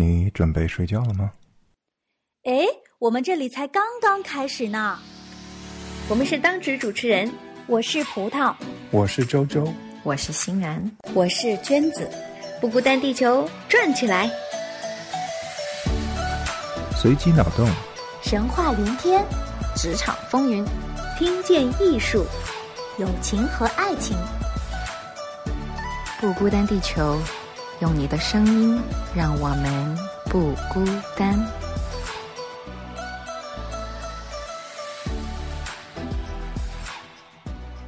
你准备睡觉了吗？哎，我们这里才刚刚开始呢。我们是当值主持人，我是葡萄，我是周周，我是欣然，我是娟子。不孤单，地球转起来，随机脑洞，神话连篇，职场风云，听见艺术，友情和爱情。不孤单，地球。用你的声音，让我们不孤单。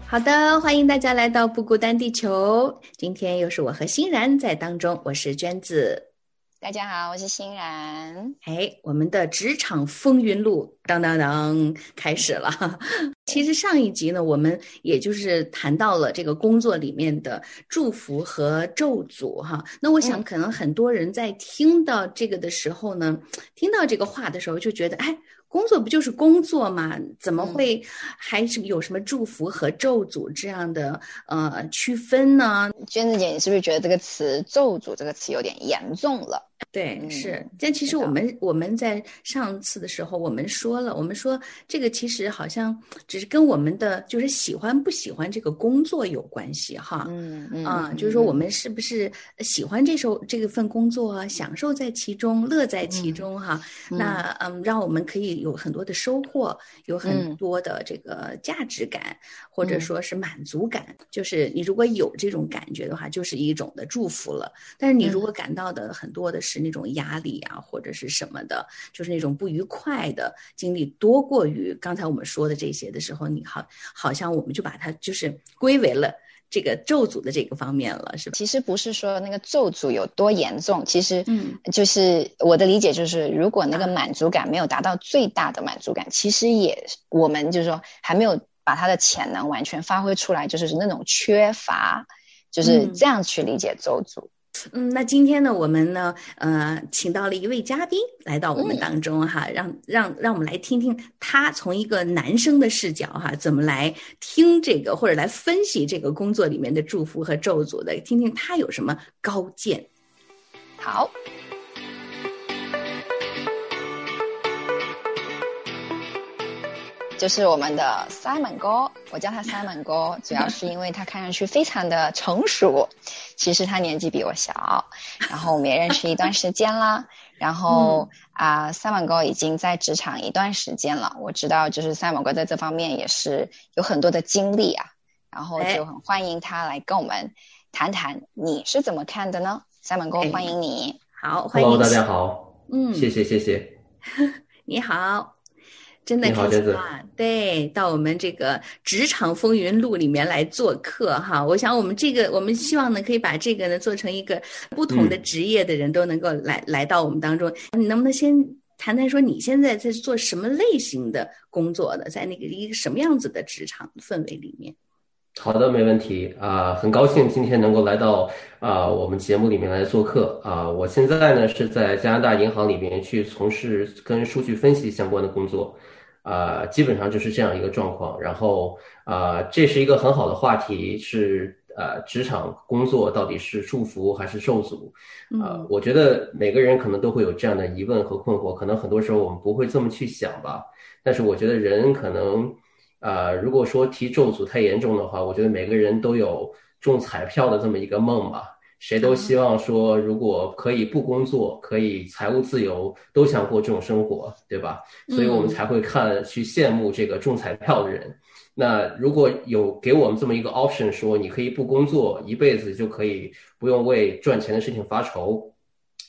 好的，欢迎大家来到不孤单地球。今天又是我和欣然在当中，我是娟子。大家好，我是欣然。哎，我们的职场风云录当当当开始了。其实上一集呢，我们也就是谈到了这个工作里面的祝福和咒诅哈。那我想，可能很多人在听到这个的时候呢，听到这个话的时候，就觉得哎。工作不就是工作嘛？怎么会还是有什么祝福和咒诅这样的呃区分呢？娟子姐，你是不是觉得这个词“咒诅”这个词有点严重了？对，是。但其实我们我们在上次的时候，我们说了，我们说这个其实好像只是跟我们的就是喜欢不喜欢这个工作有关系哈。嗯嗯啊，就是说我们是不是喜欢这首这个份工作，享受在其中，乐在其中哈？那嗯，让我们可以。有很多的收获，有很多的这个价值感，或者说是满足感。就是你如果有这种感觉的话，就是一种的祝福了。但是你如果感到的很多的是那种压力啊，或者是什么的，就是那种不愉快的经历多过于刚才我们说的这些的时候，你好，好像我们就把它就是归为了。这个咒诅的这个方面了，是吧？其实不是说那个咒诅有多严重，其实，嗯，就是我的理解就是，如果那个满足感没有达到最大的满足感，其实也我们就是说还没有把它的潜能完全发挥出来，就是那种缺乏，就是这样去理解咒诅。嗯，那今天呢，我们呢，呃，请到了一位嘉宾来到我们当中哈，让让让我们来听听他从一个男生的视角哈，怎么来听这个或者来分析这个工作里面的祝福和咒诅的，听听他有什么高见。好。就是我们的 Simon 哥，我叫他 Simon 哥，主要是因为他看上去非常的成熟，其实他年纪比我小，然后我们也认识一段时间啦。然后啊，Simon 哥已经在职场一段时间了，我知道就是 Simon 哥在这方面也是有很多的经历啊，然后就很欢迎他来跟我们谈谈，你是怎么看的呢？Simon 哥，欢迎你，好，欢迎，Hello，大家好，嗯，谢谢谢谢，你好。真的开心啊！对，到我们这个职场风云录里面来做客哈。我想我们这个，我们希望呢，可以把这个呢做成一个不同的职业的人都能够来来到我们当中。你能不能先谈谈说你现在在做什么类型的工作的，在那个一个什么样子的职场氛围里面？好的，没问题啊，很高兴今天能够来到啊我们节目里面来做客啊。我现在呢是在加拿大银行里面去从事跟数据分析相关的工作。啊，基本上就是这样一个状况。然后啊，这是一个很好的话题，是呃，职场工作到底是祝福还是受阻？啊，我觉得每个人可能都会有这样的疑问和困惑。可能很多时候我们不会这么去想吧。但是我觉得人可能啊，如果说提咒诅太严重的话，我觉得每个人都有中彩票的这么一个梦吧。谁都希望说，如果可以不工作，可以财务自由，都想过这种生活，对吧？所以我们才会看去羡慕这个中彩票的人。那如果有给我们这么一个 option，说你可以不工作一辈子就可以不用为赚钱的事情发愁，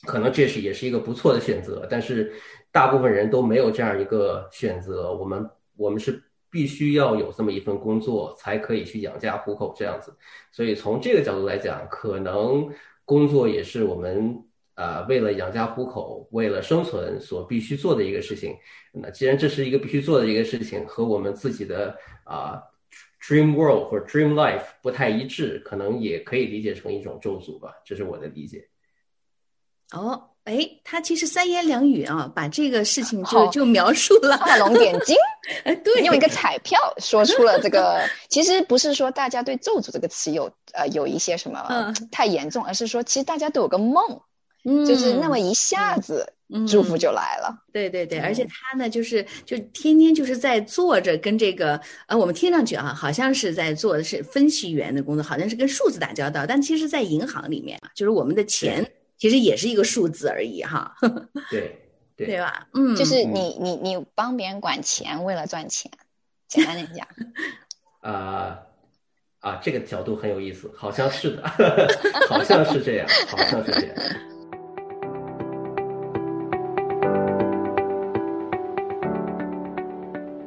可能这是也是一个不错的选择。但是大部分人都没有这样一个选择。我们我们是。必须要有这么一份工作，才可以去养家糊口这样子。所以从这个角度来讲，可能工作也是我们啊为了养家糊口、为了生存所必须做的一个事情。那既然这是一个必须做的一个事情，和我们自己的啊 dream world 或 dream life 不太一致，可能也可以理解成一种咒诅吧。这是我的理解。哦。哎，他其实三言两语啊，把这个事情就就描述了，画龙点睛。哎，对，用一个彩票说出了这个。其实不是说大家对“咒诅”这个词有呃有一些什么太严重，而是说其实大家都有个梦，就是那么一下子，祝福就来了。对对对，而且他呢，就是就天天就是在做着跟这个呃，我们听上去啊，好像是在做的是分析员的工作，好像是跟数字打交道，但其实，在银行里面啊，就是我们的钱其实也是一个数字而已哈。对对对吧？嗯，就是你你你帮别人管钱，为了赚钱，简单点讲。啊。啊，这个角度很有意思，好像是的，好像是这样，好像是这样。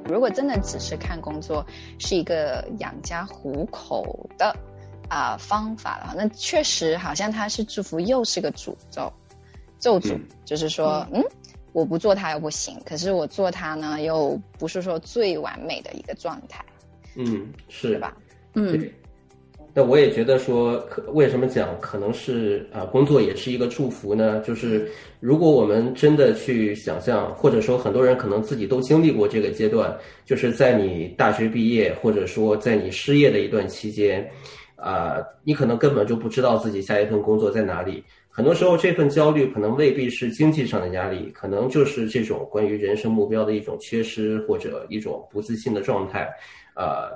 如果真的只是看工作是一个养家糊口的啊方法的话，那确实好像它是祝福，又是个诅咒，咒诅，就是说，嗯，我不做它又不行，可是我做它呢，又不是说最完美的一个状态。嗯，是吧？嗯，那我也觉得说，可为什么讲可能是啊，工作也是一个祝福呢？就是如果我们真的去想象，或者说很多人可能自己都经历过这个阶段，就是在你大学毕业，或者说在你失业的一段期间，啊，你可能根本就不知道自己下一份工作在哪里。很多时候，这份焦虑可能未必是经济上的压力，可能就是这种关于人生目标的一种缺失，或者一种不自信的状态，啊。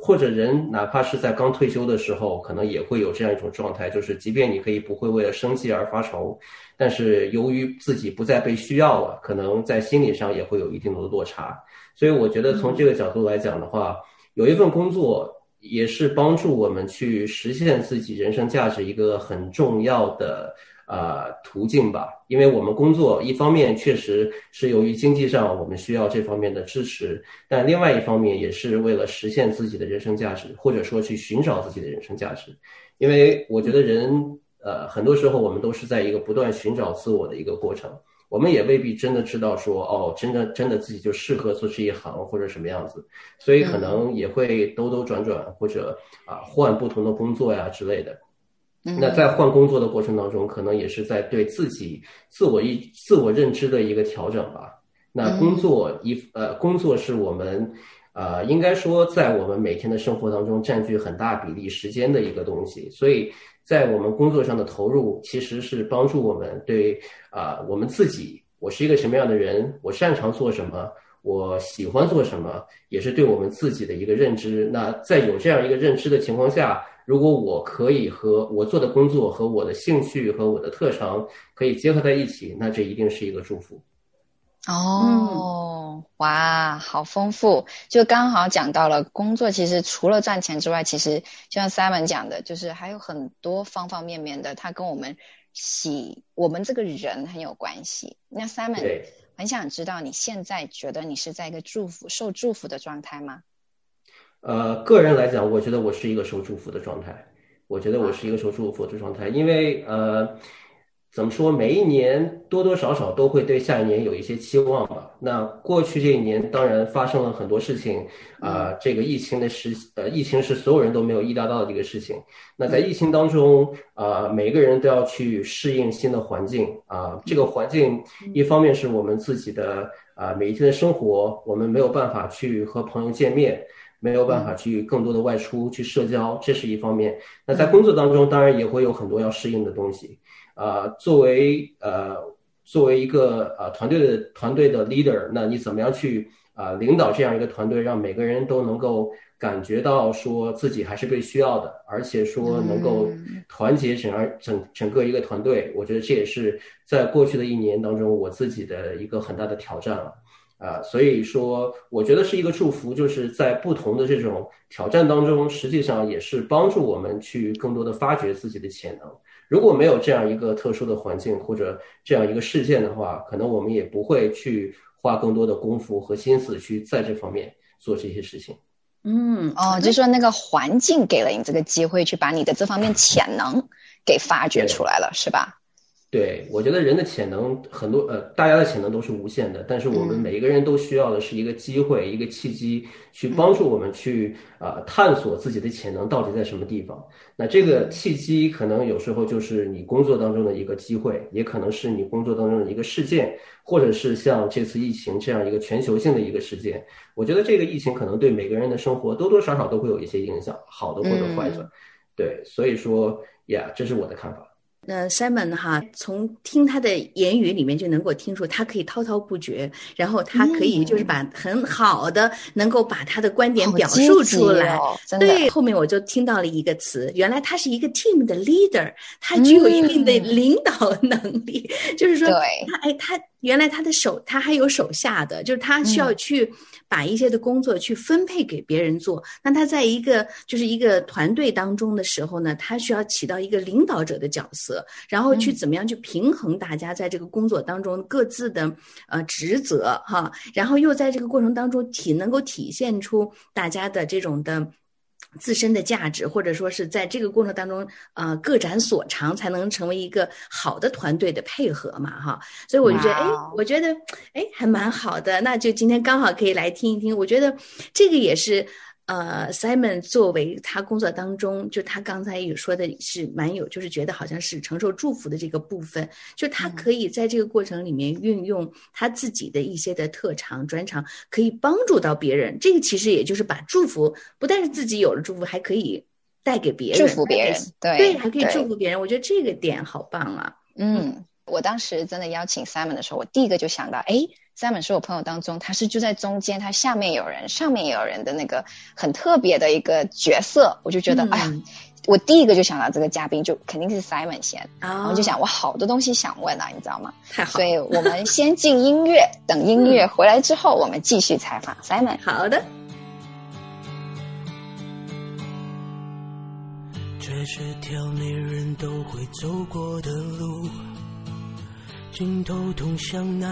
或者人哪怕是在刚退休的时候，可能也会有这样一种状态，就是即便你可以不会为了生计而发愁，但是由于自己不再被需要了，可能在心理上也会有一定的落差。所以我觉得从这个角度来讲的话，有一份工作也是帮助我们去实现自己人生价值一个很重要的。呃，途径吧，因为我们工作一方面确实是由于经济上我们需要这方面的支持，但另外一方面也是为了实现自己的人生价值，或者说去寻找自己的人生价值。因为我觉得人，呃，很多时候我们都是在一个不断寻找自我的一个过程，我们也未必真的知道说，哦，真的真的自己就适合做这一行或者什么样子，所以可能也会兜兜转转或者啊换不同的工作呀之类的。那在换工作的过程当中，可能也是在对自己自我一自我认知的一个调整吧。那工作一呃，工作是我们呃，应该说在我们每天的生活当中占据很大比例时间的一个东西。所以在我们工作上的投入，其实是帮助我们对啊，我们自己，我是一个什么样的人，我擅长做什么，我喜欢做什么，也是对我们自己的一个认知。那在有这样一个认知的情况下。如果我可以和我做的工作和我的兴趣和我的特长可以结合在一起，那这一定是一个祝福。哦，哇，好丰富！就刚好讲到了工作，其实除了赚钱之外，其实就像 Simon 讲的，就是还有很多方方面面的，它跟我们喜我们这个人很有关系。那 Simon 很想知道，你现在觉得你是在一个祝福、受祝福的状态吗？呃，个人来讲，我觉得我是一个受祝福的状态。我觉得我是一个受祝福的状态，因为呃，怎么说，每一年多多少少都会对下一年有一些期望吧。那过去这一年，当然发生了很多事情啊。这个疫情的时，呃，疫情是所有人都没有意料到的一个事情。那在疫情当中啊，每个人都要去适应新的环境啊。这个环境一方面是我们自己的啊，每一天的生活，我们没有办法去和朋友见面。没有办法去更多的外出去社交，这是一方面。那在工作当中，当然也会有很多要适应的东西。啊，作为呃作为一个呃团队的团队的 leader，那你怎么样去啊领导这样一个团队，让每个人都能够感觉到说自己还是被需要的，而且说能够团结整个整整个一个团队。我觉得这也是在过去的一年当中我自己的一个很大的挑战了。啊，所以说，我觉得是一个祝福，就是在不同的这种挑战当中，实际上也是帮助我们去更多的发掘自己的潜能。如果没有这样一个特殊的环境或者这样一个事件的话，可能我们也不会去花更多的功夫和心思去在这方面做这些事情。嗯，哦，就说那个环境给了你这个机会，去把你的这方面潜能给发掘出来了，是吧？对，我觉得人的潜能很多，呃，大家的潜能都是无限的，但是我们每一个人都需要的是一个机会，一个契机，去帮助我们去啊探索自己的潜能到底在什么地方。那这个契机可能有时候就是你工作当中的一个机会，也可能是你工作当中的一个事件，或者是像这次疫情这样一个全球性的一个事件。我觉得这个疫情可能对每个人的生活多多少少都会有一些影响，好的或者坏的。对，所以说呀，这是我的看法。呃，Simon 哈，从听他的言语里面就能够听出，他可以滔滔不绝，然后他可以就是把很好的能够把他的观点表述出来。哦、对，后面我就听到了一个词，原来他是一个 team 的 leader，他具有一定的领导能力，就是说，他哎他。原来他的手，他还有手下的，就是他需要去把一些的工作去分配给别人做。那他在一个就是一个团队当中的时候呢，他需要起到一个领导者的角色，然后去怎么样去平衡大家在这个工作当中各自的呃职责哈，然后又在这个过程当中体能够体现出大家的这种的。自身的价值，或者说是在这个过程当中，呃，各展所长，才能成为一个好的团队的配合嘛，哈。所以我就觉得，哎，我觉得，哎，还蛮好的。那就今天刚好可以来听一听。我觉得这个也是。呃，Simon 作为他工作当中，就他刚才也说的是蛮有，就是觉得好像是承受祝福的这个部分，就他可以在这个过程里面运用他自己的一些的特长专长，可以帮助到别人。这个其实也就是把祝福，不但是自己有了祝福，还可以带给别人，祝福别人，对对，还可以祝福别人。我觉得这个点好棒啊！嗯，我当时真的邀请 Simon 的时候，我第一个就想到，哎。Simon 是我朋友当中，他是就在中间，他下面有人，上面也有人的那个很特别的一个角色，我就觉得，哎呀，我第一个就想到这个嘉宾就肯定是 Simon 先，然后就想我好多东西想问啊，你知道吗？太好，所以我们先进音乐，等音乐回来之后，我们继续采访 Simon。好的。这是条每人都会走过的路。尽头通向哪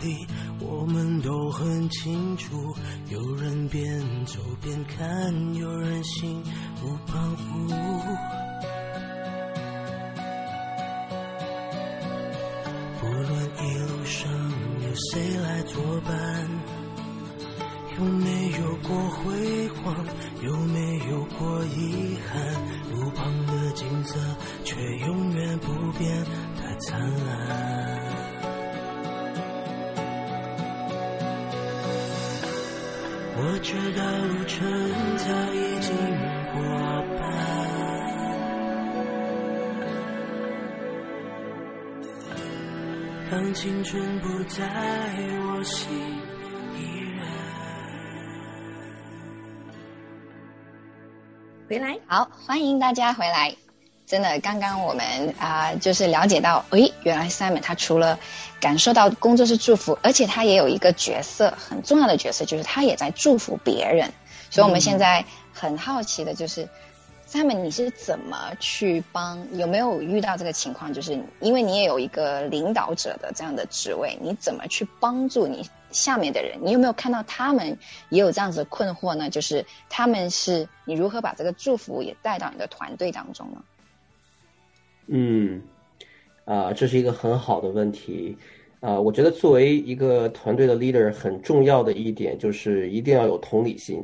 里，我们都很清楚。有人边走边看，有人心无旁骛。不论一路上有谁来作伴，有没有过辉煌，有没有过遗憾，路旁的景色却永远不变，太灿烂。我知道路程早已经过半，当青春不在我心，依然。回来，好，欢迎大家回来。真的，刚刚我们啊，就是了解到，诶，原来 Simon 他除了感受到工作是祝福，而且他也有一个角色，很重要的角色，就是他也在祝福别人。所以我们现在很好奇的就是，Simon 你是怎么去帮？有没有遇到这个情况？就是因为你也有一个领导者的这样的职位，你怎么去帮助你下面的人？你有没有看到他们也有这样子的困惑呢？就是他们是你如何把这个祝福也带到你的团队当中呢？嗯，啊，这是一个很好的问题，啊，我觉得作为一个团队的 leader，很重要的一点就是一定要有同理心，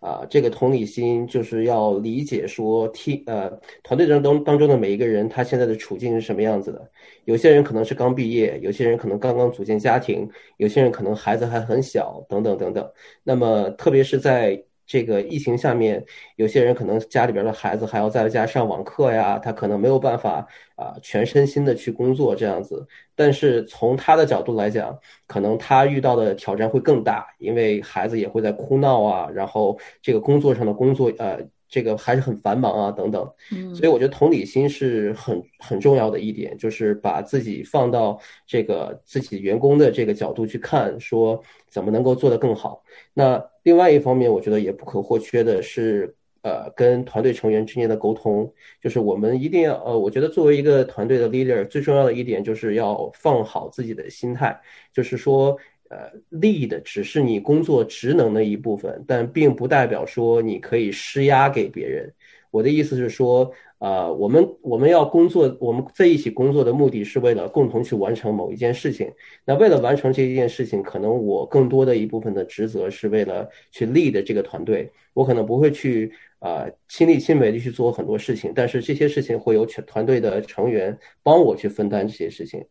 啊，这个同理心就是要理解说，替呃团队当中当中的每一个人，他现在的处境是什么样子的。有些人可能是刚毕业，有些人可能刚刚组建家庭，有些人可能孩子还很小，等等等等。那么，特别是在这个疫情下面，有些人可能家里边的孩子还要在家上网课呀，他可能没有办法啊全身心的去工作这样子。但是从他的角度来讲，可能他遇到的挑战会更大，因为孩子也会在哭闹啊，然后这个工作上的工作呃。这个还是很繁忙啊，等等，嗯，所以我觉得同理心是很很重要的一点，就是把自己放到这个自己员工的这个角度去看，说怎么能够做得更好。那另外一方面，我觉得也不可或缺的是，呃，跟团队成员之间的沟通，就是我们一定要，呃，我觉得作为一个团队的 leader，最重要的一点就是要放好自己的心态，就是说。呃，lead 只是你工作职能的一部分，但并不代表说你可以施压给别人。我的意思是说，啊，我们我们要工作，我们在一起工作的目的是为了共同去完成某一件事情。那为了完成这一件事情，可能我更多的一部分的职责是为了去立的这个团队。我可能不会去啊亲力亲为的去做很多事情，但是这些事情会有全团队的成员帮我去分担这些事情。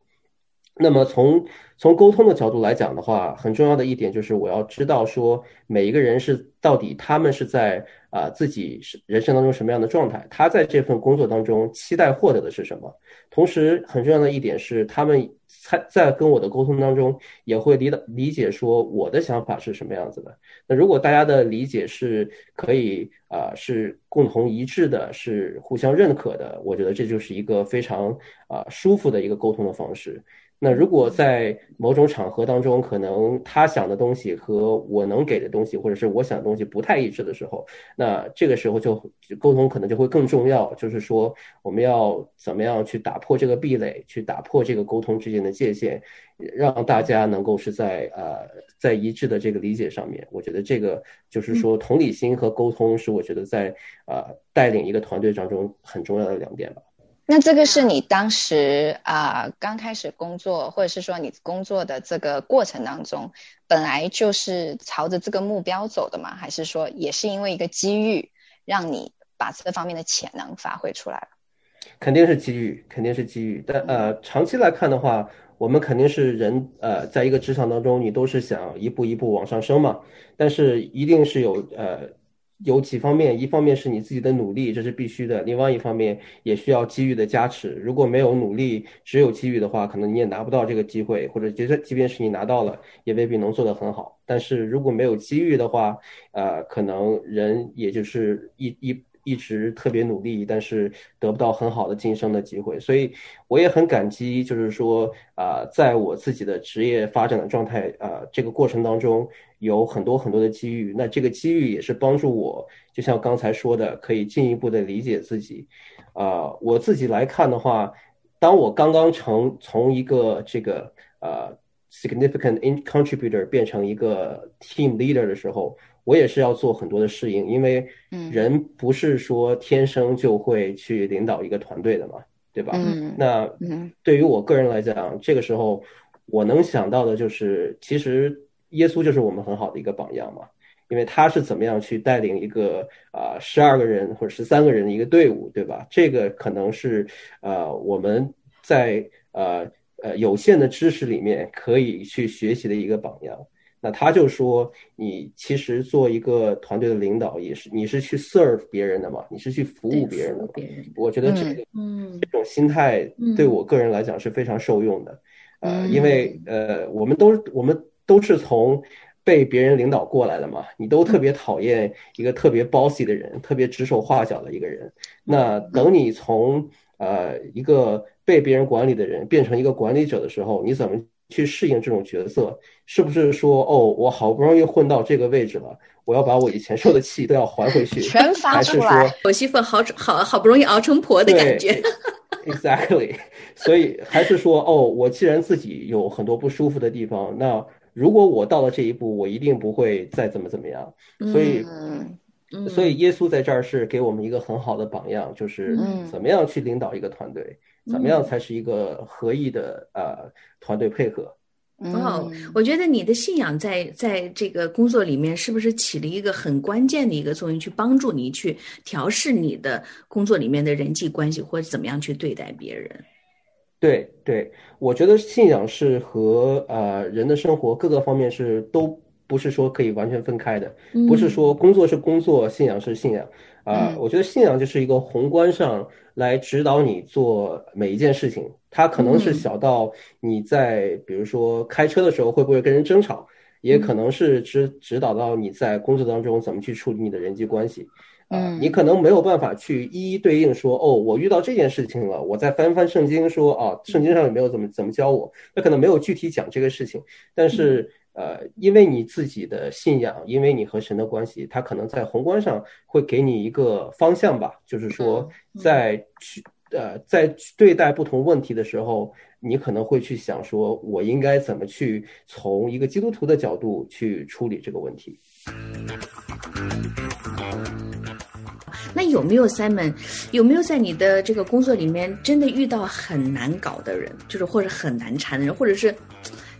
那么从从沟通的角度来讲的话，很重要的一点就是我要知道说每一个人是到底他们是在啊自己人生当中什么样的状态，他在这份工作当中期待获得的是什么。同时，很重要的一点是，他们在在跟我的沟通当中也会理理解说我的想法是什么样子的。那如果大家的理解是可以啊是共同一致的，是互相认可的，我觉得这就是一个非常啊舒服的一个沟通的方式。那如果在某种场合当中，可能他想的东西和我能给的东西，或者是我想的东西不太一致的时候，那这个时候就沟通可能就会更重要。就是说，我们要怎么样去打破这个壁垒，去打破这个沟通之间的界限，让大家能够是在呃在一致的这个理解上面。我觉得这个就是说，同理心和沟通是我觉得在呃带领一个团队当中很重要的两点吧。那这个是你当时啊刚开始工作，或者是说你工作的这个过程当中，本来就是朝着这个目标走的吗？还是说也是因为一个机遇，让你把这方面的潜能发挥出来了？肯定是机遇，肯定是机遇。但呃，长期来看的话，我们肯定是人呃，在一个职场当中，你都是想一步一步往上升嘛。但是一定是有呃。有几方面，一方面是你自己的努力，这是必须的；另外一方面也需要机遇的加持。如果没有努力，只有机遇的话，可能你也拿不到这个机会，或者即使即便是你拿到了，也未必能做得很好。但是如果没有机遇的话，呃，可能人也就是一一。一直特别努力，但是得不到很好的晋升的机会，所以我也很感激，就是说啊，在我自己的职业发展的状态啊这个过程当中，有很多很多的机遇。那这个机遇也是帮助我，就像刚才说的，可以进一步的理解自己。啊，我自己来看的话，当我刚刚成从一个这个呃 significant contributor 变成一个 team leader 的时候。我也是要做很多的适应，因为人不是说天生就会去领导一个团队的嘛，对吧？那对于我个人来讲，这个时候我能想到的就是，其实耶稣就是我们很好的一个榜样嘛，因为他是怎么样去带领一个啊十二个人或者十三个人的一个队伍，对吧？这个可能是呃我们在呃呃有限的知识里面可以去学习的一个榜样。那他就说，你其实做一个团队的领导，也是你是去 serve 别人的嘛，你是去服务别人的嘛。我觉得这个，嗯，这种心态对我个人来讲是非常受用的，呃，因为呃，我们都我们都是从被别人领导过来的嘛，你都特别讨厌一个特别 bossy 的人，特别指手画脚的一个人。那等你从呃一个被别人管理的人变成一个管理者的时候，你怎么？去适应这种角色，是不是说哦，我好不容易混到这个位置了，我要把我以前受的气都要还回去？全发出来，我媳妇好好好不容易熬成婆的感觉。Exactly，所以还是说哦，我既然自己有很多不舒服的地方，那如果我到了这一步，我一定不会再怎么怎么样。所以，所以耶稣在这儿是给我们一个很好的榜样，就是怎么样去领导一个团队。怎么样才是一个合意的呃团队配合？哦，我觉得你的信仰在在这个工作里面是不是起了一个很关键的一个作用，去帮助你去调试你的工作里面的人际关系，或者怎么样去对待别人？对对，我觉得信仰是和呃人的生活各个方面是都不是说可以完全分开的，不是说工作是工作，信仰是信仰。啊，我觉得信仰就是一个宏观上来指导你做每一件事情。它可能是小到你在比如说开车的时候会不会跟人争吵，也可能是指指导到你在工作当中怎么去处理你的人际关系。啊，你可能没有办法去一一对应说，哦，我遇到这件事情了，我再翻翻圣经说，哦，圣经上有没有怎么怎么教我？那可能没有具体讲这个事情，但是。呃，因为你自己的信仰，因为你和神的关系，他可能在宏观上会给你一个方向吧。就是说，在去呃，在对待不同问题的时候，你可能会去想说，我应该怎么去从一个基督徒的角度去处理这个问题。那有没有 Simon？有没有在你的这个工作里面真的遇到很难搞的人，就是或者很难缠的人，或者是？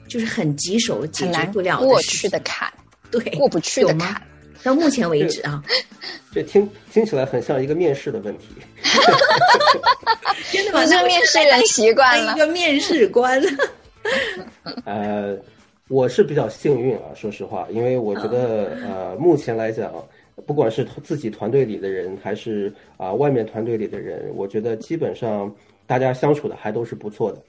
就是很棘手、解决不了过去的坎，对，过不去的坎。到目前为止啊，这听听起来很像一个面试的问题。真的吗？那面试人习惯了一个面试官。呃，我是比较幸运啊，说实话，因为我觉得呃，目前来讲，不管是自己团队里的人，还是啊外面团队里的人，我觉得基本上大家相处的还都是不错的。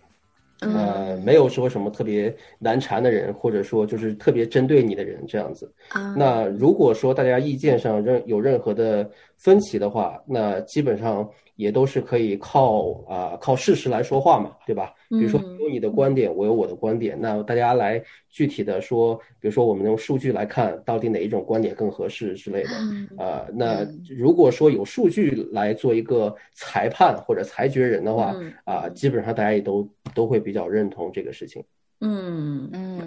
呃，没有说什么特别难缠的人，或者说就是特别针对你的人这样子。那如果说大家意见上任有任何的分歧的话，那基本上。也都是可以靠啊靠事实来说话嘛，对吧？比如说你有你的观点，我有我的观点，那大家来具体的说，比如说我们用数据来看，到底哪一种观点更合适之类的。呃，那如果说有数据来做一个裁判或者裁决人的话，啊，基本上大家也都都会比较认同这个事情。嗯嗯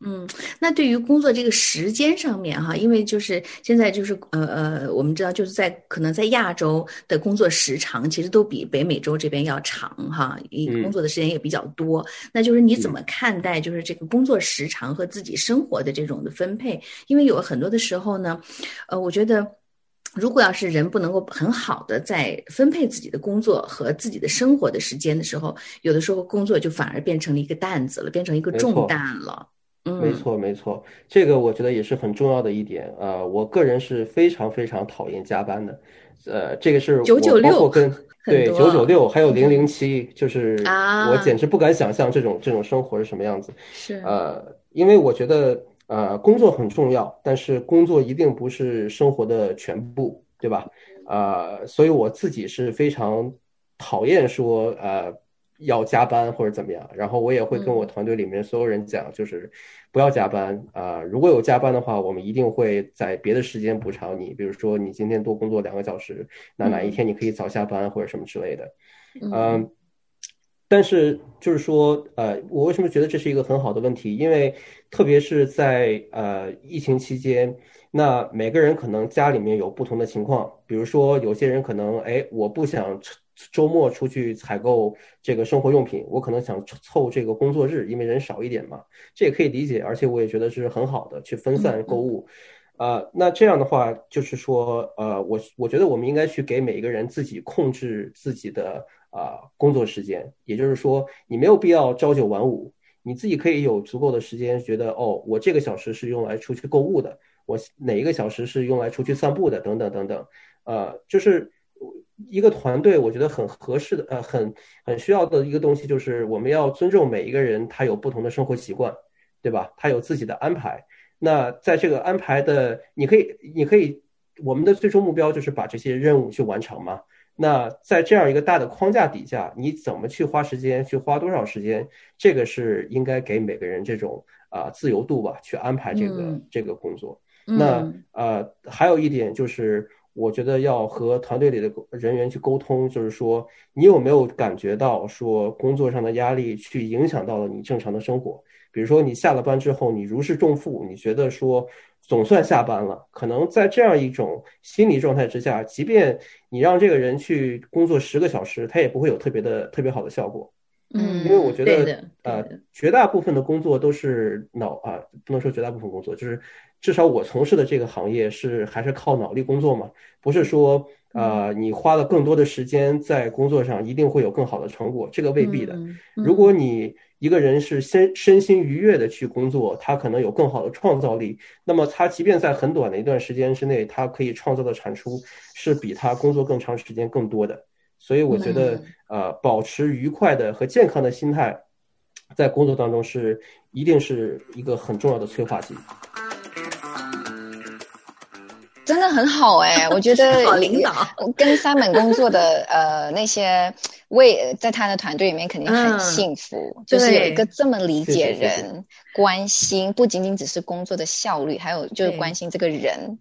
嗯，那对于工作这个时间上面哈，因为就是现在就是呃呃，我们知道就是在可能在亚洲的工作时长其实都比北美洲这边要长哈，工作的时间也比较多。那就是你怎么看待就是这个工作时长和自己生活的这种的分配？因为有很多的时候呢，呃，我觉得。如果要是人不能够很好的在分配自己的工作和自己的生活的时间的时候，有的时候工作就反而变成了一个担子了，变成一个重担了。嗯，没错没错，这个我觉得也是很重要的一点。呃，我个人是非常非常讨厌加班的。呃，这个是九九六，跟对九九六还有零零七，就是我简直不敢想象这种这种生活是什么样子。是呃，因为我觉得。呃，工作很重要，但是工作一定不是生活的全部，对吧？呃，所以我自己是非常讨厌说呃要加班或者怎么样，然后我也会跟我团队里面所有人讲，就是不要加班啊。如果有加班的话，我们一定会在别的时间补偿你，比如说你今天多工作两个小时，那哪一天你可以早下班或者什么之类的，嗯。但是就是说，呃，我为什么觉得这是一个很好的问题？因为特别是在呃疫情期间，那每个人可能家里面有不同的情况。比如说，有些人可能，哎，我不想周末出去采购这个生活用品，我可能想凑这个工作日，因为人少一点嘛，这也可以理解。而且我也觉得是很好的，去分散购物。啊，那这样的话，就是说，呃，我我觉得我们应该去给每一个人自己控制自己的。啊，工作时间，也就是说，你没有必要朝九晚五，你自己可以有足够的时间，觉得哦，我这个小时是用来出去购物的，我哪一个小时是用来出去散步的，等等等等。呃，就是一个团队，我觉得很合适的，呃，很很需要的一个东西，就是我们要尊重每一个人，他有不同的生活习惯，对吧？他有自己的安排。那在这个安排的，你可以，你可以，我们的最终目标就是把这些任务去完成嘛。那在这样一个大的框架底下，你怎么去花时间，去花多少时间，这个是应该给每个人这种啊自由度吧，去安排这个这个工作。那呃，还有一点就是，我觉得要和团队里的人员去沟通，就是说，你有没有感觉到说工作上的压力去影响到了你正常的生活？比如说你下了班之后，你如释重负，你觉得说。总算下班了，可能在这样一种心理状态之下，即便你让这个人去工作十个小时，他也不会有特别的特别好的效果。嗯，因为我觉得呃，绝大部分的工作都是脑啊，不能说绝大部分工作，就是至少我从事的这个行业是还是靠脑力工作嘛，不是说啊，你花了更多的时间在工作上一定会有更好的成果，这个未必的。如果你一个人是身身心愉悦的去工作，他可能有更好的创造力。那么他即便在很短的一段时间之内，他可以创造的产出是比他工作更长时间更多的。所以我觉得，呃，保持愉快的和健康的心态，在工作当中是一定是一个很重要的催化剂。真的很好哎，我觉得 好领导。跟三本工作的 呃那些为在他的团队里面肯定很幸福，就是有一个这么理解人、关心，不仅仅只是工作的效率，还有就是关心这个人。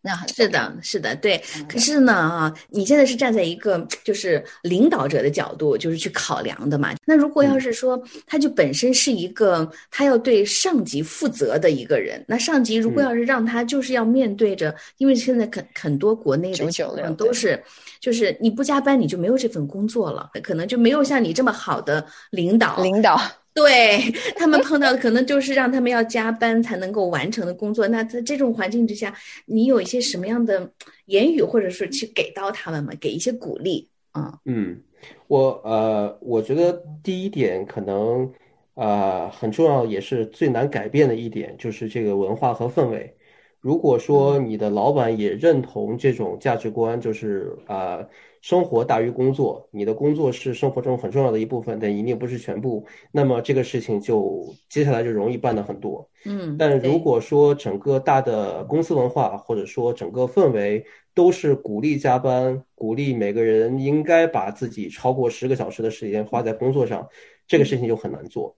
那是的，是的，对。可是呢，啊，你现在是站在一个就是领导者的角度，就是去考量的嘛。那如果要是说，他就本身是一个他要对上级负责的一个人，那上级如果要是让他就是要面对着，因为现在很很多国内的情况都是，就是你不加班你就没有这份工作了，可能就没有像你这么好的领导领导。对 他们碰到的可能就是让他们要加班才能够完成的工作。那在这种环境之下，你有一些什么样的言语，或者是去给到他们吗？给一些鼓励啊？嗯，我呃，我觉得第一点可能呃很重要，也是最难改变的一点，就是这个文化和氛围。如果说你的老板也认同这种价值观，就是啊。生活大于工作，你的工作是生活中很重要的一部分，但一定不是全部。那么这个事情就接下来就容易办的很多。嗯，但如果说整个大的公司文化或者说整个氛围都是鼓励加班，鼓励每个人应该把自己超过十个小时的时间花在工作上，这个事情就很难做。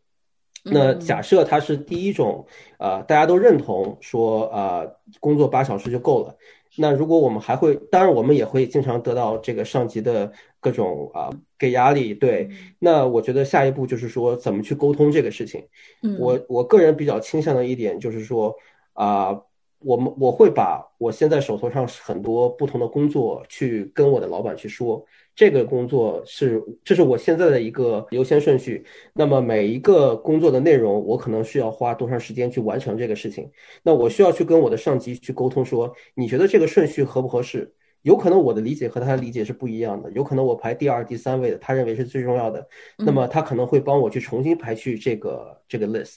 那假设它是第一种，呃，大家都认同说呃，工作八小时就够了。那如果我们还会，当然我们也会经常得到这个上级的各种啊给压力，对。那我觉得下一步就是说怎么去沟通这个事情。嗯，我我个人比较倾向的一点就是说啊。我们我会把我现在手头上很多不同的工作去跟我的老板去说，这个工作是这是我现在的一个优先顺序。那么每一个工作的内容，我可能需要花多长时间去完成这个事情？那我需要去跟我的上级去沟通，说你觉得这个顺序合不合适？有可能我的理解和他的理解是不一样的，有可能我排第二、第三位的，他认为是最重要的，那么他可能会帮我去重新排序这个这个 list。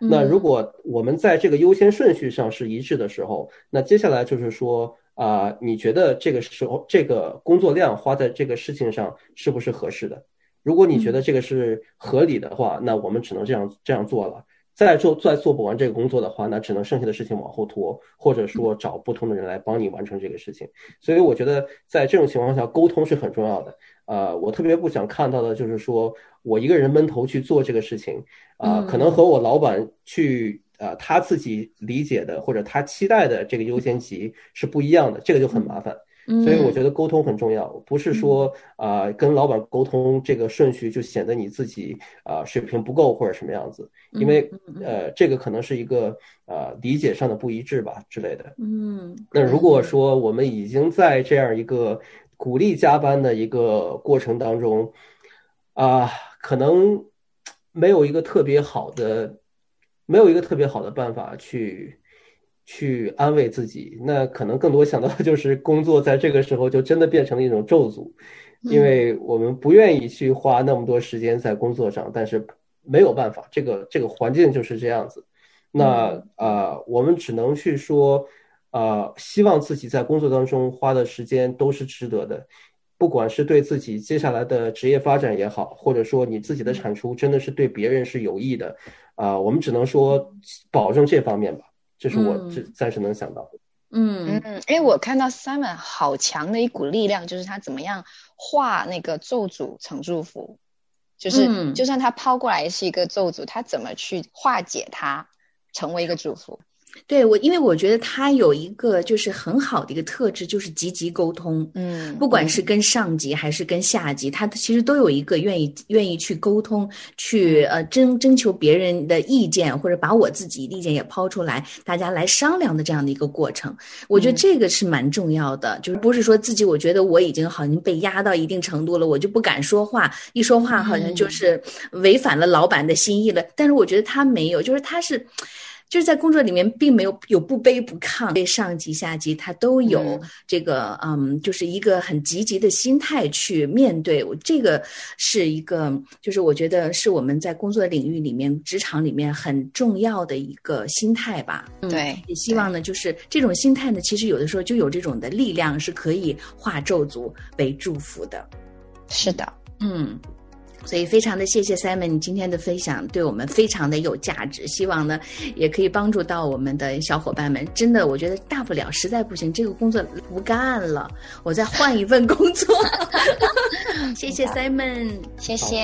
那如果我们在这个优先顺序上是一致的时候，那接下来就是说啊，你觉得这个时候这个工作量花在这个事情上是不是合适的？如果你觉得这个是合理的话，那我们只能这样这样做了。再做再做不完这个工作的话，那只能剩下的事情往后拖，或者说找不同的人来帮你完成这个事情。所以我觉得在这种情况下，沟通是很重要的。呃，我特别不想看到的就是说我一个人闷头去做这个事情，啊，可能和我老板去呃他自己理解的或者他期待的这个优先级是不一样的，这个就很麻烦。所以我觉得沟通很重要，不是说啊跟老板沟通这个顺序就显得你自己啊水平不够或者什么样子，因为呃这个可能是一个呃理解上的不一致吧之类的。嗯，那如果说我们已经在这样一个鼓励加班的一个过程当中，啊可能没有一个特别好的，没有一个特别好的办法去。去安慰自己，那可能更多想到的就是工作在这个时候就真的变成了一种咒诅，因为我们不愿意去花那么多时间在工作上，但是没有办法，这个这个环境就是这样子。那啊，我们只能去说，呃，希望自己在工作当中花的时间都是值得的，不管是对自己接下来的职业发展也好，或者说你自己的产出真的是对别人是有益的，啊，我们只能说保证这方面吧。这是我这暂时能想到的。嗯嗯，因为我看到 Simon 好强的一股力量，就是他怎么样化那个咒诅成祝福，就是就算他抛过来是一个咒诅，他怎么去化解它，成为一个祝福。对我，因为我觉得他有一个就是很好的一个特质，就是积极沟通。嗯，不管是跟上级还是跟下级，他其实都有一个愿意愿意去沟通，去呃征征求别人的意见，或者把我自己意见也抛出来，大家来商量的这样的一个过程。我觉得这个是蛮重要的，就是不是说自己我觉得我已经好像被压到一定程度了，我就不敢说话，一说话好像就是违反了老板的心意了。但是我觉得他没有，就是他是。就是在工作里面，并没有有不卑不亢，对上级下级他都有这个，嗯，就是一个很积极的心态去面对。这个是一个，就是我觉得是我们在工作领域里面、职场里面很重要的一个心态吧。对，也希望呢，就是这种心态呢，其实有的时候就有这种的力量，是可以化咒诅为祝福的。是的，嗯。所以非常的谢谢 Simon，你今天的分享对我们非常的有价值，希望呢也可以帮助到我们的小伙伴们。真的，我觉得大不了实在不行，这个工作不干了，我再换一份工作。谢谢 Simon，谢谢。